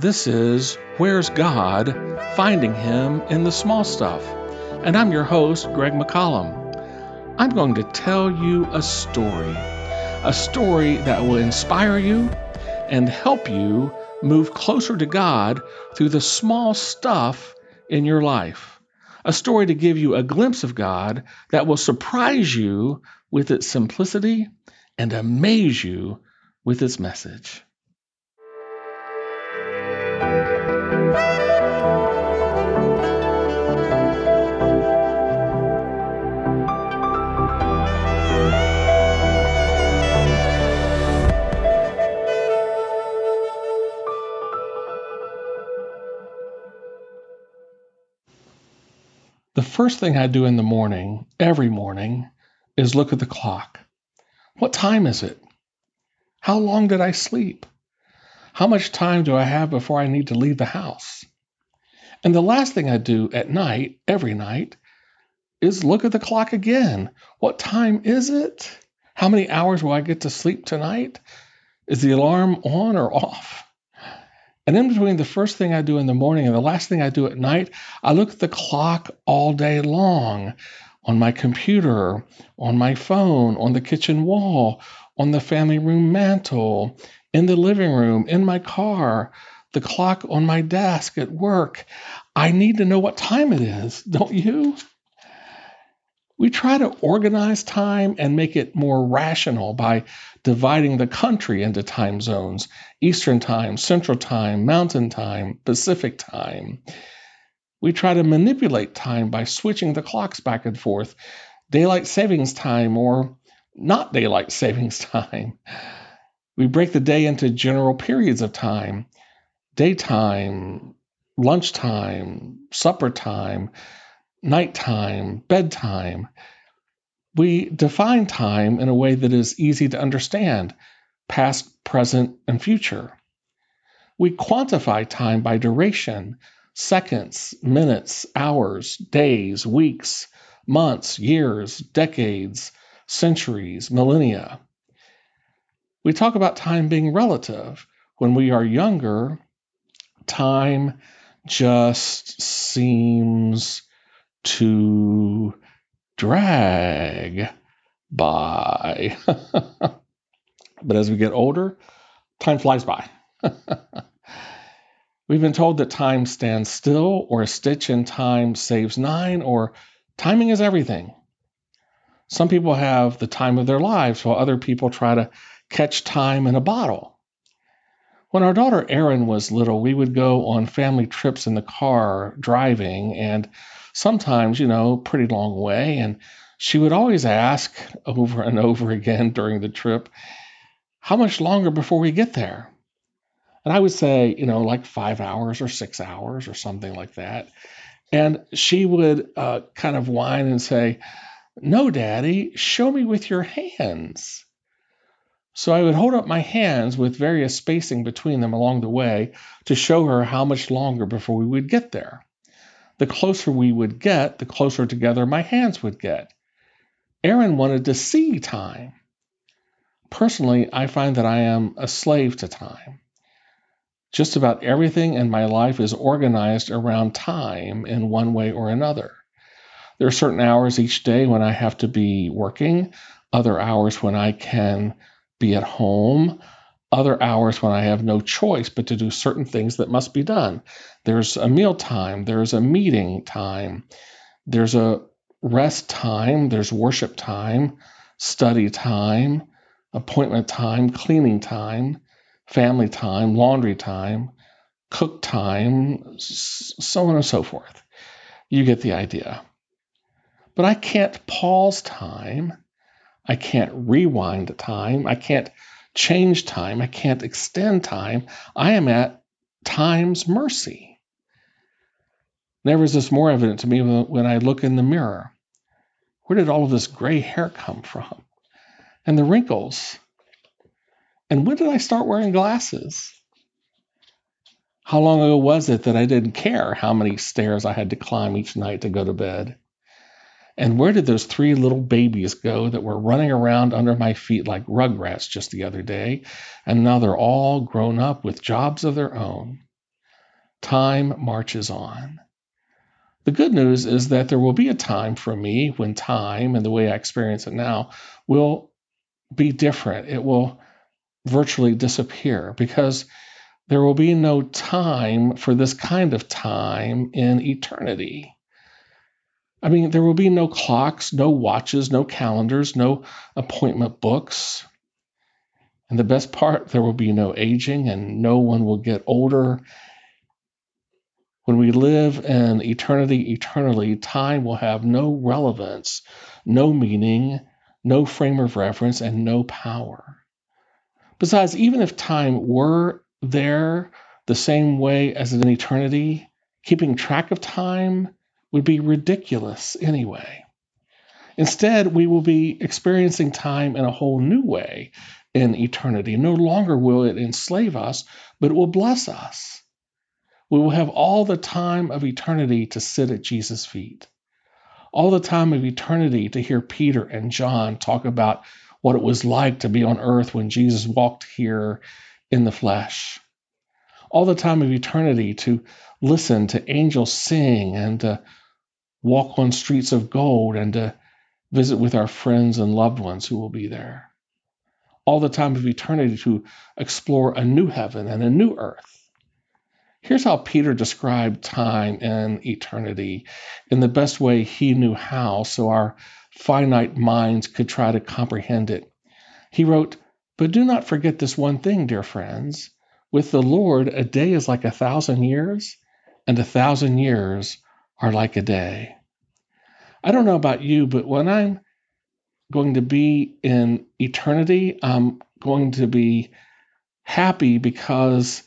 This is Where's God? Finding Him in the Small Stuff. And I'm your host, Greg McCollum. I'm going to tell you a story, a story that will inspire you and help you move closer to God through the small stuff in your life. A story to give you a glimpse of God that will surprise you with its simplicity and amaze you with its message. The first thing I do in the morning, every morning, is look at the clock. What time is it? How long did I sleep? How much time do I have before I need to leave the house? And the last thing I do at night, every night, is look at the clock again. What time is it? How many hours will I get to sleep tonight? Is the alarm on or off? And in between the first thing I do in the morning and the last thing I do at night, I look at the clock all day long on my computer, on my phone, on the kitchen wall, on the family room mantle, in the living room, in my car, the clock on my desk at work. I need to know what time it is, don't you? We try to organize time and make it more rational by dividing the country into time zones Eastern Time, Central Time, Mountain Time, Pacific Time. We try to manipulate time by switching the clocks back and forth, daylight savings time or not daylight savings time. We break the day into general periods of time daytime, lunchtime, supper time nighttime, bedtime. We define time in a way that is easy to understand past, present, and future. We quantify time by duration seconds, minutes, hours, days, weeks, months, years, decades, centuries, millennia. We talk about time being relative. When we are younger, time just seems to drag by. but as we get older, time flies by. We've been told that time stands still, or a stitch in time saves nine, or timing is everything. Some people have the time of their lives, while other people try to catch time in a bottle. When our daughter Erin was little, we would go on family trips in the car driving, and sometimes, you know, pretty long way. And she would always ask over and over again during the trip, how much longer before we get there? And I would say, you know, like five hours or six hours or something like that. And she would uh, kind of whine and say, No, Daddy, show me with your hands. So I would hold up my hands with various spacing between them along the way to show her how much longer before we would get there the closer we would get, the closer together my hands would get. Erin wanted to see time. Personally, I find that I am a slave to time. Just about everything in my life is organized around time in one way or another. There are certain hours each day when I have to be working, other hours when I can be at home, other hours when I have no choice but to do certain things that must be done. There's a meal time, there's a meeting time, there's a rest time, there's worship time, study time, appointment time, cleaning time, family time, laundry time, cook time, so on and so forth. You get the idea. But I can't pause time. I can't rewind time. I can't change time. I can't extend time. I am at time's mercy. Never is this more evident to me when I look in the mirror. Where did all of this gray hair come from? And the wrinkles? And when did I start wearing glasses? How long ago was it that I didn't care how many stairs I had to climb each night to go to bed? And where did those three little babies go that were running around under my feet like rugrats just the other day? And now they're all grown up with jobs of their own. Time marches on. The good news is that there will be a time for me when time and the way I experience it now will be different. It will virtually disappear because there will be no time for this kind of time in eternity. I mean, there will be no clocks, no watches, no calendars, no appointment books. And the best part, there will be no aging and no one will get older. When we live in eternity eternally, time will have no relevance, no meaning, no frame of reference, and no power. Besides, even if time were there the same way as in eternity, keeping track of time would be ridiculous anyway. Instead, we will be experiencing time in a whole new way in eternity. No longer will it enslave us, but it will bless us. We will have all the time of eternity to sit at Jesus' feet, all the time of eternity to hear Peter and John talk about what it was like to be on earth when Jesus walked here in the flesh, all the time of eternity to listen to angels sing and to walk on streets of gold and to visit with our friends and loved ones who will be there. All the time of eternity to explore a new heaven and a new earth. Here's how Peter described time and eternity in the best way he knew how, so our finite minds could try to comprehend it. He wrote, But do not forget this one thing, dear friends. With the Lord, a day is like a thousand years, and a thousand years are like a day. I don't know about you, but when I'm going to be in eternity, I'm going to be happy because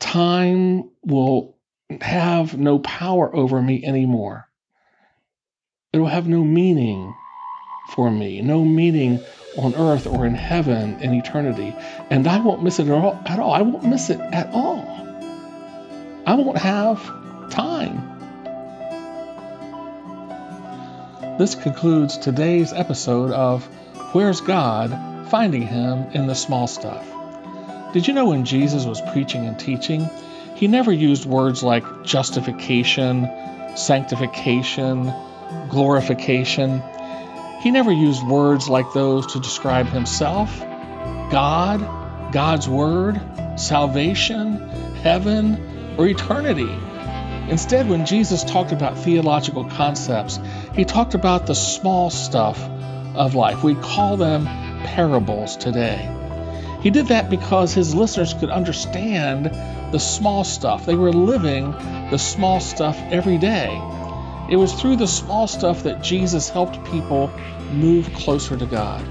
time will have no power over me anymore. It will have no meaning for me, no meaning on earth or in heaven in eternity. And I won't miss it at all. At all. I won't miss it at all. I won't have time. This concludes today's episode of Where's God? Finding Him in the Small Stuff. Did you know when Jesus was preaching and teaching, he never used words like justification, sanctification, glorification. He never used words like those to describe himself, God, God's Word, salvation, heaven, or eternity. Instead, when Jesus talked about theological concepts, he talked about the small stuff of life. We call them parables today. He did that because his listeners could understand the small stuff. They were living the small stuff every day. It was through the small stuff that Jesus helped people move closer to God.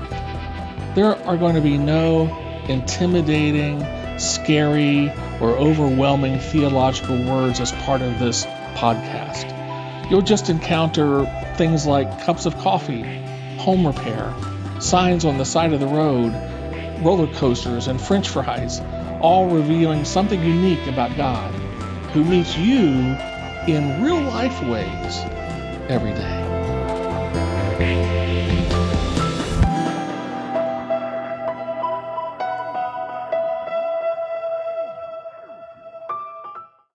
There are going to be no intimidating, scary, or overwhelming theological words as part of this podcast. You'll just encounter things like cups of coffee, home repair, signs on the side of the road, roller coasters, and french fries, all revealing something unique about God, who meets you in real life ways every day.